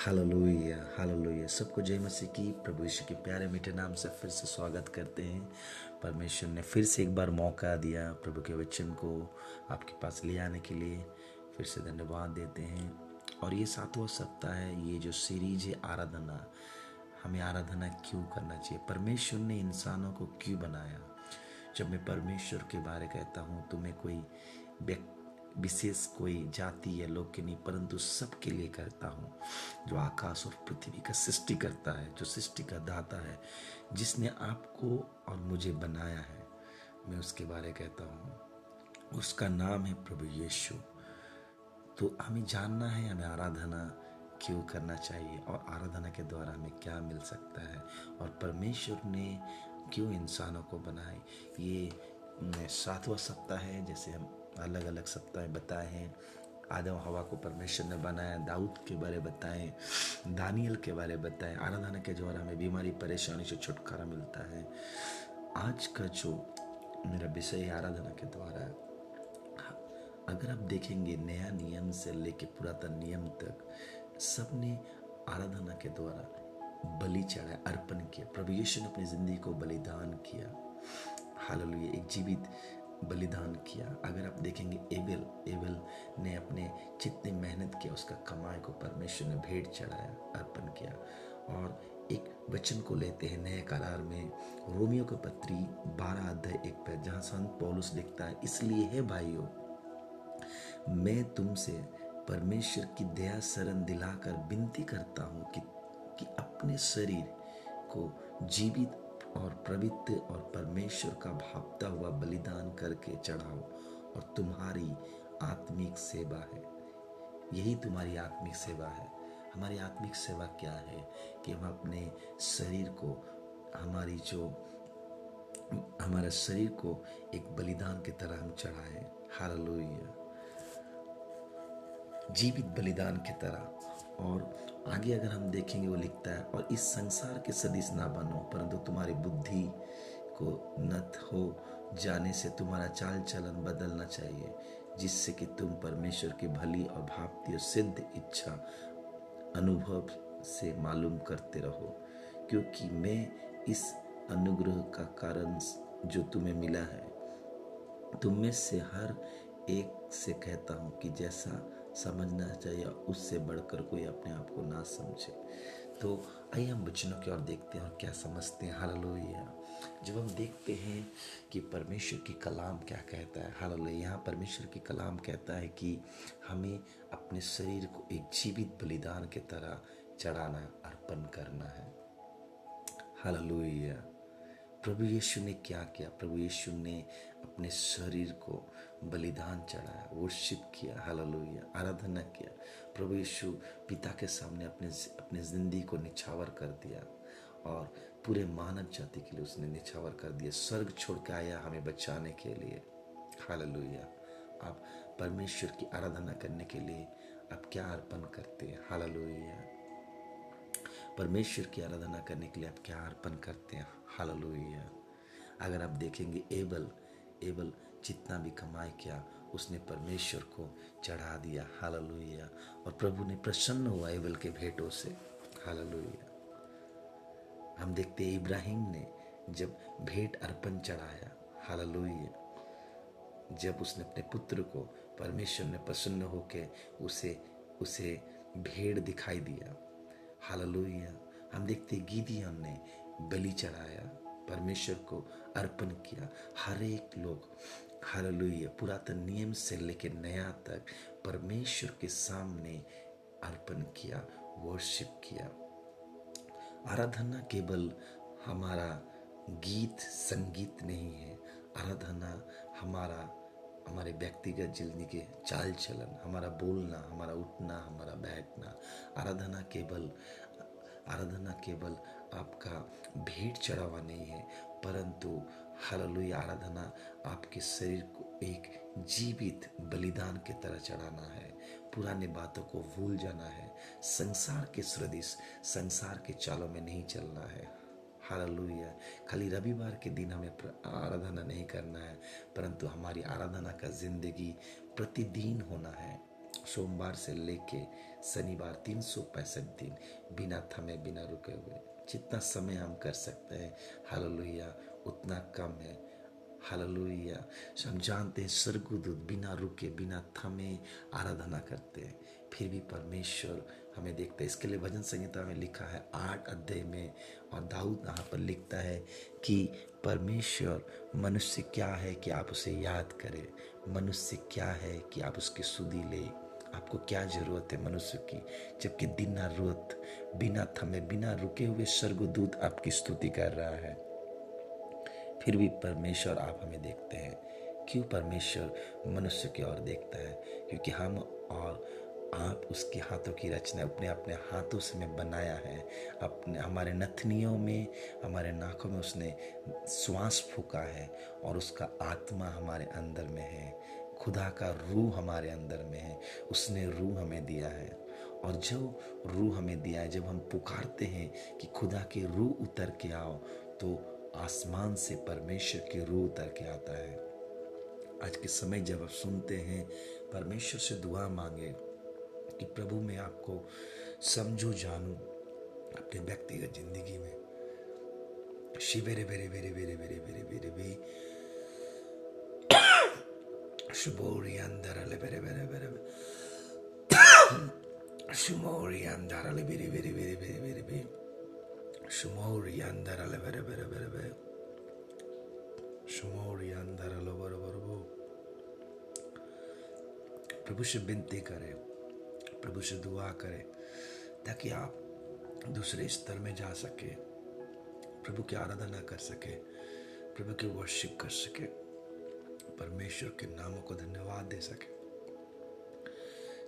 Hallelujah hallelujah. सबको जय मसीह की, प्रभु यीशु के प्यारे मीठे नाम से फिर से स्वागत करते हैं। परमेश्वर ने फिर से एक बार मौका दिया प्रभु के वचन को आपके पास ले आने के लिए। फिर से धन्यवाद देते हैं। और ये सातवां सप्ताह है, ये जो सीरीज़ है आराधना। हमें आराधना क्यों करना चाहिए? परमेश्वर ने इंसानों को क्यों बनाया? जब मैं परमेश्वर के बारे कहता हूँ तो मैं कोई व्यक्ति विशेष कोई जाति या लोग के नहीं, परंतु सबके लिए करता हूँ, जो आकाश और पृथ्वी का सृष्टि करता है, जो सृष्टि का दाता है, जिसने आपको और मुझे बनाया है। मैं उसके बारे कहता हूँ, उसका नाम है प्रभु यीशु। तो हमें जानना है, हमें आराधना क्यों करना चाहिए, और आराधना के द्वारा हमें क्या मिल सकता है, और परमेश्वर ने क्यों इंसानों को बनाए ये सातवां सप्ताह है, जैसे हम अलग अलग सप्ताह बताए हैं आदम हवा को परमेश्वर ने बनाया, दाऊद के बारे बताएँ, दानियल के बारे बताएँ, आराधना के द्वारा हमें बीमारी, परेशानी से छुटकारा मिलता है। आज का जो मेरा विषय है आराधना के द्वारा, अगर आप देखेंगे नया नियम से लेके पुरातन नियम तक, सबने आराधना के द्वारा बलि चढ़ाया, अर्पण किया, प्रभु यीशु ने अपनी ज़िंदगी को बलिदान किया। हालेलुया, एक जीवित बलिदान किया। अगर आप देखेंगे एबेल एबेल ने अपने जितनी मेहनत किया उसका कमाई को परमेश्वर ने भेंट चढ़ाया अर्पण किया। और एक वचन को लेते हैं नए करार में रोमियो की पत्री बारह अध्याय एक पे जहाँ संत पौलुस लिखता है इसलिए है भाइयों मैं तुमसे परमेश्वर की दया शरण दिलाकर विनती करता हूँ कि, कि अपने शरीर को जीवित और पवित्र और परमेश्वर का भापता हुआ बलिदान करके चढ़ाओ, और तुम्हारी आत्मिक सेवा है। यही तुम्हारी आत्मिक सेवा है। हमारी आत्मिक सेवा क्या है? कि हम अपने शरीर को, हमारी जो, हमारे शरीर को एक बलिदान की तरह हम चढ़ाए। हालेलुया। जीवित बलिदान की तरह। और आगे अगर हम देखेंगे, वो लिखता है, और इस संसार के सदिश ना बनो परंतु तुम्हारी बुद्धि को नत हो जाने से तुम्हारा चाल चलन बदलना चाहिए, जिससे कि तुम परमेश्वर की भली और भावती और सिद्ध इच्छा अनुभव से मालूम करते रहो। क्योंकि मैं इस अनुग्रह का कारण जो तुम्हें मिला है, तुम में से हर एक से कहता हूँ कि जैसा समझना चाहिए, उससे बढ़कर कोई अपने आप को ना समझे। तो आइए हम वचनों की ओर देखते हैं और क्या समझते हैं। हालेलुया। जब हम देखते हैं कि परमेश्वर की कलाम क्या कहता है, हालेलुया, यहाँ परमेश्वर की कलाम कहता है कि हमें अपने शरीर को एक जीवित बलिदान के तरह चढ़ाना, अर्पण करना है। हालेलुया। प्रभु यीशु ने क्या किया? प्रभु यीशु ने अपने शरीर को बलिदान चढ़ाया वर्शिप किया हालेलुया आराधना किया। प्रभु यीशु पिता के सामने अपने अपने ज़िंदगी को निछावर कर दिया और पूरे मानव जाति के लिए उसने निछावर कर दिया। स्वर्ग छोड़ के आया हमें बचाने के लिए। हालेलुया आप परमेश्वर की आराधना करने के लिए आप क्या अर्पण करते हैं? हालेलुया परमेश्वर की आराधना करने के लिए आप क्या अर्पण करते हैं? हालेलुया। अगर आप देखेंगे एबल एबल जितना भी कमाई किया, उसने परमेश्वर को चढ़ा दिया। हालेलुया। और प्रभु ने प्रसन्न हुआ एबल के भेंटों से। हालेलुया। हम देखते हैं इब्राहिम ने जब भेंट अर्पण चढ़ाया। हालेलुया। जब उसने अपने पुत्र को, परमेश्वर ने प्रसन्न होकर उसे उसे भेड़ दिखाई दिया। हालेलुया। हम देखते गीदियन ने बलि चढ़ाया, परमेश्वर को अर्पण किया। हर एक लोग, हालेलुया, पुरातन नियम से लेके नया तक परमेश्वर के सामने अर्पण किया वर्शिप किया। आराधना केवल हमारा गीत, संगीत नहीं है। आराधना हमारा हमारे व्यक्तिगत ज़िंदगी के चाल चलन हमारा बोलना, हमारा उठना, हमारा बैठना, आराधना केवल आराधना केवल आपका भेंट चढ़ावा नहीं है, परंतु हललुई आराधना आपके शरीर को एक जीवित बलिदान की तरह चढ़ाना है। पुराने बातों को भूल जाना है। संसार के सदृश संसार के चालों में नहीं चलना है। हालेलुया। खाली रविवार के दिन हमें आराधना नहीं करना है, परंतु हमारी आराधना का ज़िंदगी प्रतिदिन होना है। सोमवार से लेके शनिवार तीन सौ पैंसठ दिन, बिना थमे, बिना रुके हुए, जितना समय हम कर सकते हैं, हालेलुया, उतना कम है। हालेलुया हम जानते हैं, स्वर्गदूत बिना रुके, बिना थमे आराधना करते हैं। फिर भी परमेश्वर हमें देखता है। इसके लिए भजन संहिता में लिखा है, आठ अध्याय में, और दाऊद यहाँ पर लिखता है कि परमेश्वर, मनुष्य क्या है कि आप उसे याद करें? मनुष्य क्या है कि आप उसकी सुधी ले? आपको क्या ज़रूरत है मनुष्य की? जबकि दिन रोत बिना थमे, बिना रुके हुए स्वर्गदूत आपकी स्तुति कर रहा है। फिर भी परमेश्वर आप हमें देखते हैं। क्यों परमेश्वर मनुष्य की ओर देखता है? क्योंकि हम और आप उसके हाथों की रचना अपने अपने हाथों से में बनाया है। अपने, हमारे नथनियों में, हमारे नाकों में उसने श्वास फूका है और उसका आत्मा हमारे अंदर में है। खुदा का रूह हमारे अंदर में है। उसने रूह हमें दिया है। और जो रूह हमें दिया है, जब हम पुकारते हैं कि खुदा के रूह उतर के आओ तो आसमान से परमेश्वर की रूह उतर के आता है आज के समय जब आप सुनते हैं परमेश्वर से दुआ मांगे कि प्रभु मैं आपको समझू जानू अपने व्यक्तिगत ज़िंदगी में शिवेरे बेरे बेरे बेरे बेरे बेरे बेरे बे शुभोरी अंदर अले बेरे बेरे बेरे शुमोरी अंदर अले बेरे बेरे बेरे बेरे बेरे बे अले बेरे बेरे बेरे बे शुमोरी अंदर अले बेरे बेरे बो प्रभु से विनती करें प्रभु से दुआ करें ताकि आप दूसरे स्तर में जा सके प्रभु की आराधना कर सके प्रभु की वर्शिप कर सके परमेश्वर के नामों को धन्यवाद दे सके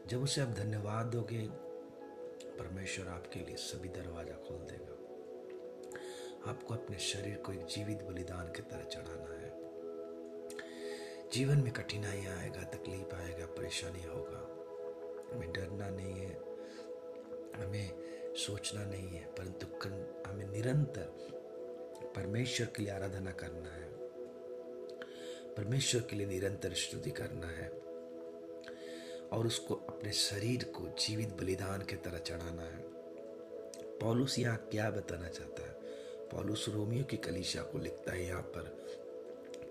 जब उसे आप धन्यवाद दोगे परमेश्वर आपके लिए सभी दरवाज़ा खोल देगा आपको अपने शरीर को एक जीवित बलिदान की तरह चढ़ाना है। जीवन में कठिनाई आएगा, तकलीफ़ आएगा, परेशानी होगा। हमें डरना नहीं है, हमें सोचना नहीं है, परंतु हमें निरंतर परमेश्वर के लिए आराधना करना है। परमेश्वर के लिए निरंतर स्तुति करना है और उसको अपने शरीर को जीवित बलिदान के तरह चढ़ाना है। पॉलुस यहाँ क्या बताना चाहता है? पॉलुस रोमियो की कलीशा को लिखता है यहाँ पर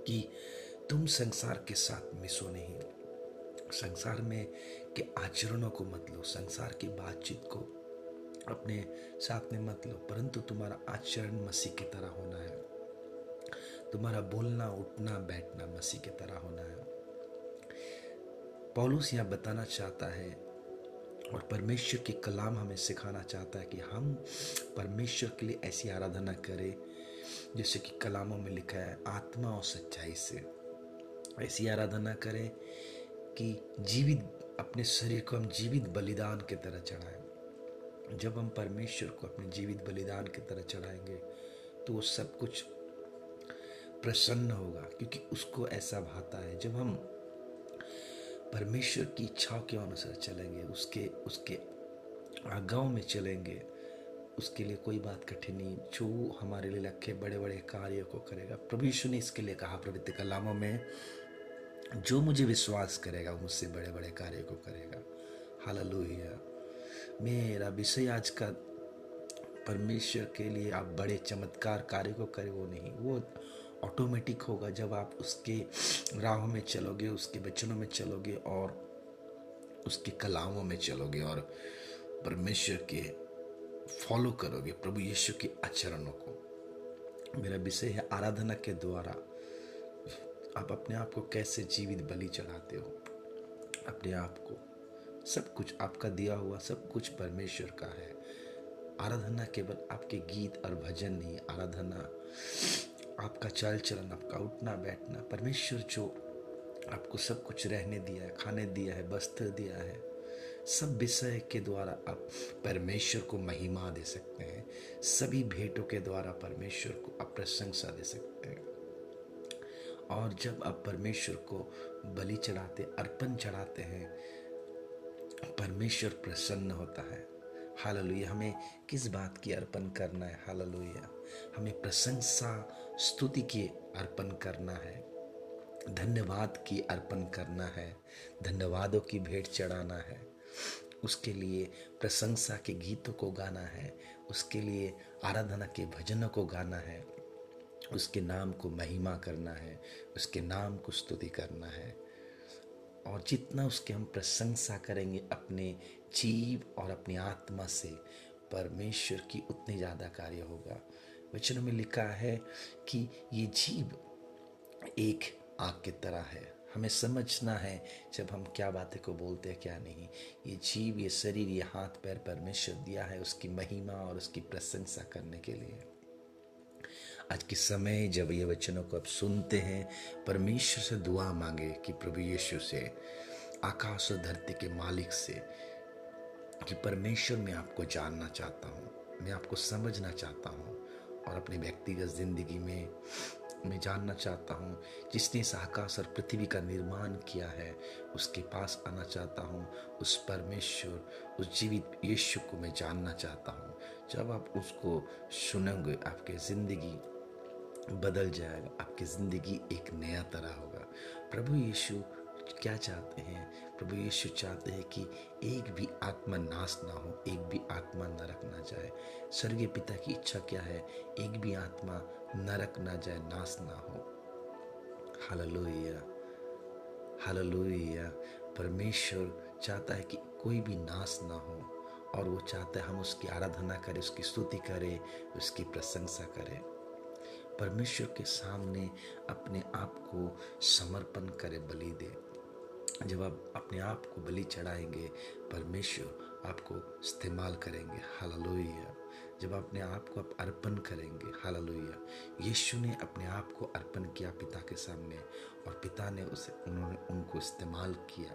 कि तुम संसार के साथ मिसो नहीं। संसार में के आचरणों को मत लो, संसार की बातचीत को अपने साथ में मत लो, परंतु तुम्हारा आचरण मसीह की तरह होना है। तुम्हारा बोलना, उठना, बैठना मसीह की तरह होना है। पॉलुस यह बताना चाहता है और परमेश्वर की कलाम हमें सिखाना चाहता है कि हम परमेश्वर के लिए ऐसी आराधना करें, जैसे कि कलामों में लिखा है, आत्मा और सच्चाई से। ऐसी आराधना करें कि जीवित, अपने शरीर को हम जीवित बलिदान की तरह चढ़ाएँ। जब हम परमेश्वर को अपने जीवित बलिदान की तरह चढ़ाएँगे तो वो सब कुछ प्रसन्न होगा, क्योंकि उसको ऐसा भाता है। जब हम परमेश्वर की इच्छाओं के अनुसार चलेंगे, उसके उसके आगाओं में चलेंगे। उसके लिए कोई बात कठिन नहीं। जो हमारे लिए रखे बड़े बड़े कार्यों को करेगा। प्रभु यीशु ने इसके लिए कहा प्रवृत्ति कलामों में, जो मुझे विश्वास करेगा मुझसे बड़े बड़े कार्य को करेगा। हालेलुया। मेरा विषय आज का, परमेश्वर के लिए आप बड़े चमत्कार कार्य को करें, वो नहीं। वो ऑटोमेटिक होगा जब आप उसके राहों में चलोगे, उसके वचनों में चलोगे और उसके कलामों में चलोगे और परमेश्वर के फॉलो करोगे, प्रभु यीशु के आचरणों को। मेरा विषय है आराधना के द्वारा। आप अपने आप को कैसे जीवित बलि चढ़ाते हो? अपने आप को। सब कुछ आपका दिया हुआ, सब कुछ परमेश्वर का है। आराधना केवल आपके गीत और भजन नहीं, आराधना आपका चाल चलन, आपका उठना, बैठना, परमेश्वर जो आपको सब कुछ रहने दिया है, खाने दिया है वस्त्र दिया है, सब विषय के द्वारा आप परमेश्वर को महिमा दे सकते हैं। सभी भेंटों के द्वारा परमेश्वर को आप प्रशंसा दे सकते हैं। और जब आप परमेश्वर को बलि चढ़ाते, अर्पण चढ़ाते हैं, परमेश्वर प्रसन्न होता है। हालेलुया, हमें किस बात की अर्पण करना है? हालेलुया, हमें प्रशंसा स्तुति की अर्पण करना है, धन्यवाद की अर्पण करना है, धन्यवादों की भेंट चढ़ाना है, उसके लिए प्रशंसा के गीतों को गाना है, उसके लिए आराधना के भजनों को गाना है, उसके नाम को महिमा करना है, उसके नाम को स्तुति करना है। और जितना उसके हम प्रशंसा करेंगे अपने जीव और अपनी आत्मा से, परमेश्वर की उतनी ज़्यादा कार्य होगा। वचनों में लिखा है कि ये जीव एक आग की तरह है। हमें समझना है जब हम क्या बातें को बोलते हैं, क्या नहीं। ये जीव, ये शरीर, ये हाथ, पैर परमेश्वर दिया है उसकी महिमा और उसकी प्रशंसा करने के लिए। आज के समय जब ये वचनों को आप सुनते हैं, परमेश्वर से दुआ मांगे कि प्रभु यीशु से, आकाश और धरती के मालिक से, कि परमेश्वर मैं आपको जानना चाहता हूँ, मैं आपको समझना चाहता हूँ। और अपने व्यक्तिगत ज़िंदगी में मैं जानना चाहता हूँ, जिसने इस और पृथ्वी का निर्माण किया है, उसके पास आना चाहता हूँ, उस परमेश्वर, उस जीवित यीशु को मैं जानना चाहता हूँ। जब आप उसको सुनेंगे, आपके ज़िंदगी बदल जाएगा, आपकी ज़िंदगी एक नया तरह होगा। प्रभु यीशु, क्या चाहते हैं? प्रभु यीशु चाहते हैं कि एक भी आत्मा नाश ना हो, एक भी आत्मा नरक ना जाए। स्वर्गीय पिता की इच्छा क्या है? एक भी आत्मा नरक ना जाए, नाश ना हो। हालेलुया। हालेलुया। परमेश्वर चाहता है कि कोई भी नाश ना हो और वो चाहता है हम उसकी आराधना करें, उसकी स्तुति करें, उसकी प्रशंसा करें। परमेश्वर के सामने अपने आप को समर्पण करे, बलि दे। जब आप अपने आप को बलि चढ़ाएँगे, परमेश्वर आपको इस्तेमाल करेंगे। हालेलुया। जब अपने आप को आप अर्पण करेंगे, हालेलुया। यीशु ने अपने आप को अर्पण किया पिता के सामने और पिता ने उसे, उन्होंने उनको इस्तेमाल किया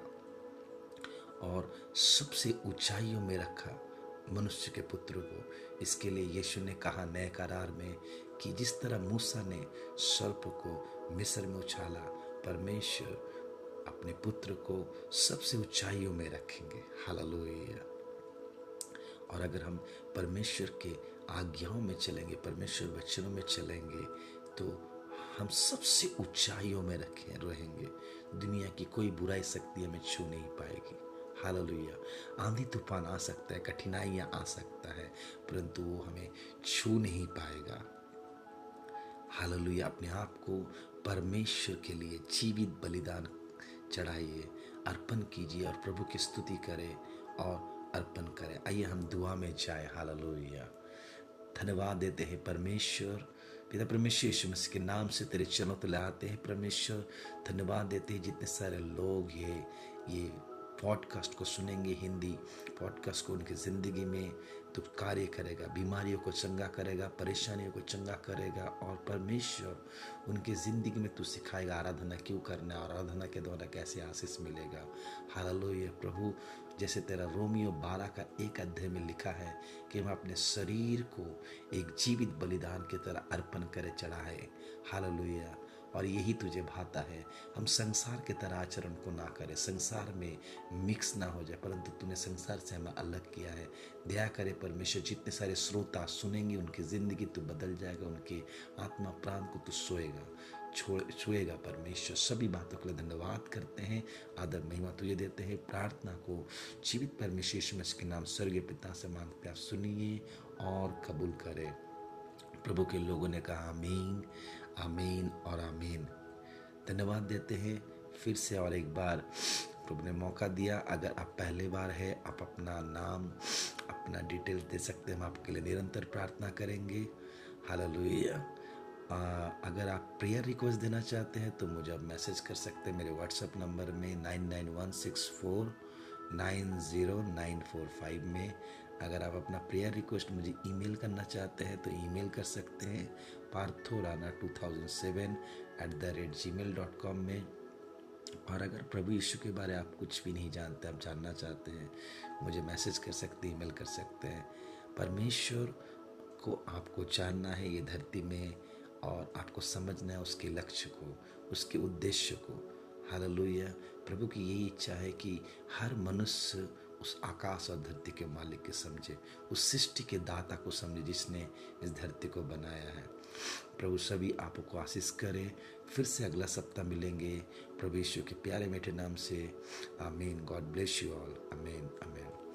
और सबसे ऊंचाइयों में रखा मनुष्य के पुत्र को। इसके लिए यीशु ने कहा नए करार में कि जिस तरह मूसा ने सर्प को मिस्र में उछाला, परमेश्वर अपने पुत्र को सबसे ऊंचाइयों में रखेंगे। हालेलुया। और अगर हम परमेश्वर के आज्ञाओं में चलेंगे, परमेश्वर वचनों में चलेंगे तो हम सबसे ऊंचाइयों में रखें, रहेंगे। दुनिया की कोई बुराई शक्ति हमें छू नहीं पाएगी। हालेलुया। आंधी तूफ़ान आ सकता है, कठिनाइयाँ आ सकता है, परंतु वो हमें छू नहीं पाएगा। हालेलुया। अपने आप को परमेश्वर के लिए जीवित बलिदान चढ़ाइए, अर्पण कीजिए और प्रभु की स्तुति करें और अर्पण करें। आइए हम दुआ में जाए। हाल धन्यवाद देते हैं परमेश्वर। पिता परमेश्वर, यीशु मसीह के नाम से तेरे चरणों तो लाते हैं परमेश्वर। धन्यवाद देते हैं जितने सारे लोग ये ये पॉडकास्ट को सुनेंगे हिंदी, पॉडकास्ट को उनकी ज़िंदगी में तो कार्य करेगा, बीमारियों को चंगा करेगा, परेशानियों को चंगा करेगा और परमेश्वर उनकी ज़िंदगी में तू सिखाएगा आराधना क्यों करना आराधना के द्वारा कैसे आशीष मिलेगा। हालेलुया, प्रभु, जैसे तेरा रोमियो बारह का एक अध्याय में लिखा है कि हम अपने शरीर को एक जीवित बलिदान की तरह अर्पण करे चढ़ाए हालेलुया। और यही तुझे भाता है। हम संसार के तरह आचरण को ना करें। संसार में मिक्स ना हो जाए, परंतु तूने संसार से हमें अलग किया है। दया करे परमेश्वर, जितने सारे श्रोता सुनेंगे उनकी ज़िंदगी तो बदल जाएगा, उनके आत्मा प्राण को तू सोएगा, छोड़, छुएगा परमेश्वर। सभी बातों के लिए धन्यवाद करते हैं, आदर महिमा तुझे देते हैं। प्रार्थना को जीवित परमेश्वर के नाम स्वर्गीय पिता से मांगते आप सुनिए और कबूल करें। प्रभु के लोगों ने कहा, आमीन। आमीन और आमीन। धन्यवाद देते हैं, फिर से और एक बार प्रभु ने मौका दिया। अगर आप पहली बार है, आप अपना नाम, अपना डिटेल्स दे सकते हैं, हम आपके लिए निरंतर प्रार्थना करेंगे। हालेलुया अगर आप प्रेयर रिक्वेस्ट देना चाहते हैं तो मुझे आप मैसेज कर सकते हैं मेरे व्हाट्सएप नंबर में nine nine one six four nine zero nine four five में। अगर आप अपना प्रेयर रिक्वेस्ट मुझे ईमेल करना चाहते हैं तो ईमेल कर सकते हैं। Partho Rana two thousand seven at the rate Gmail dot com में। और अगर प्रभु यीशु के बारे आप कुछ भी नहीं जानते, आप जानना चाहते हैं, मुझे मैसेज कर सकते हैं, ईमेल कर सकते हैं, परमेश्वर को आपको जानना है ये धरती में और आपको समझना है उसके लक्ष्य को, उसके उद्देश्य को। हालेलुया। प्रभु की यही इच्छा है कि हर मनुष्य उस आकाश और धरती के मालिक के समझे, उस सृष्टि के दाता को समझे जिसने इस धरती को बनाया है। प्रभु सभी आपको आशीष करें। फिर से अगला सप्ताह मिलेंगे। प्रभु यीशु के प्यारे मीठे नाम से। आमीन। God bless you all. आमीन। अमेन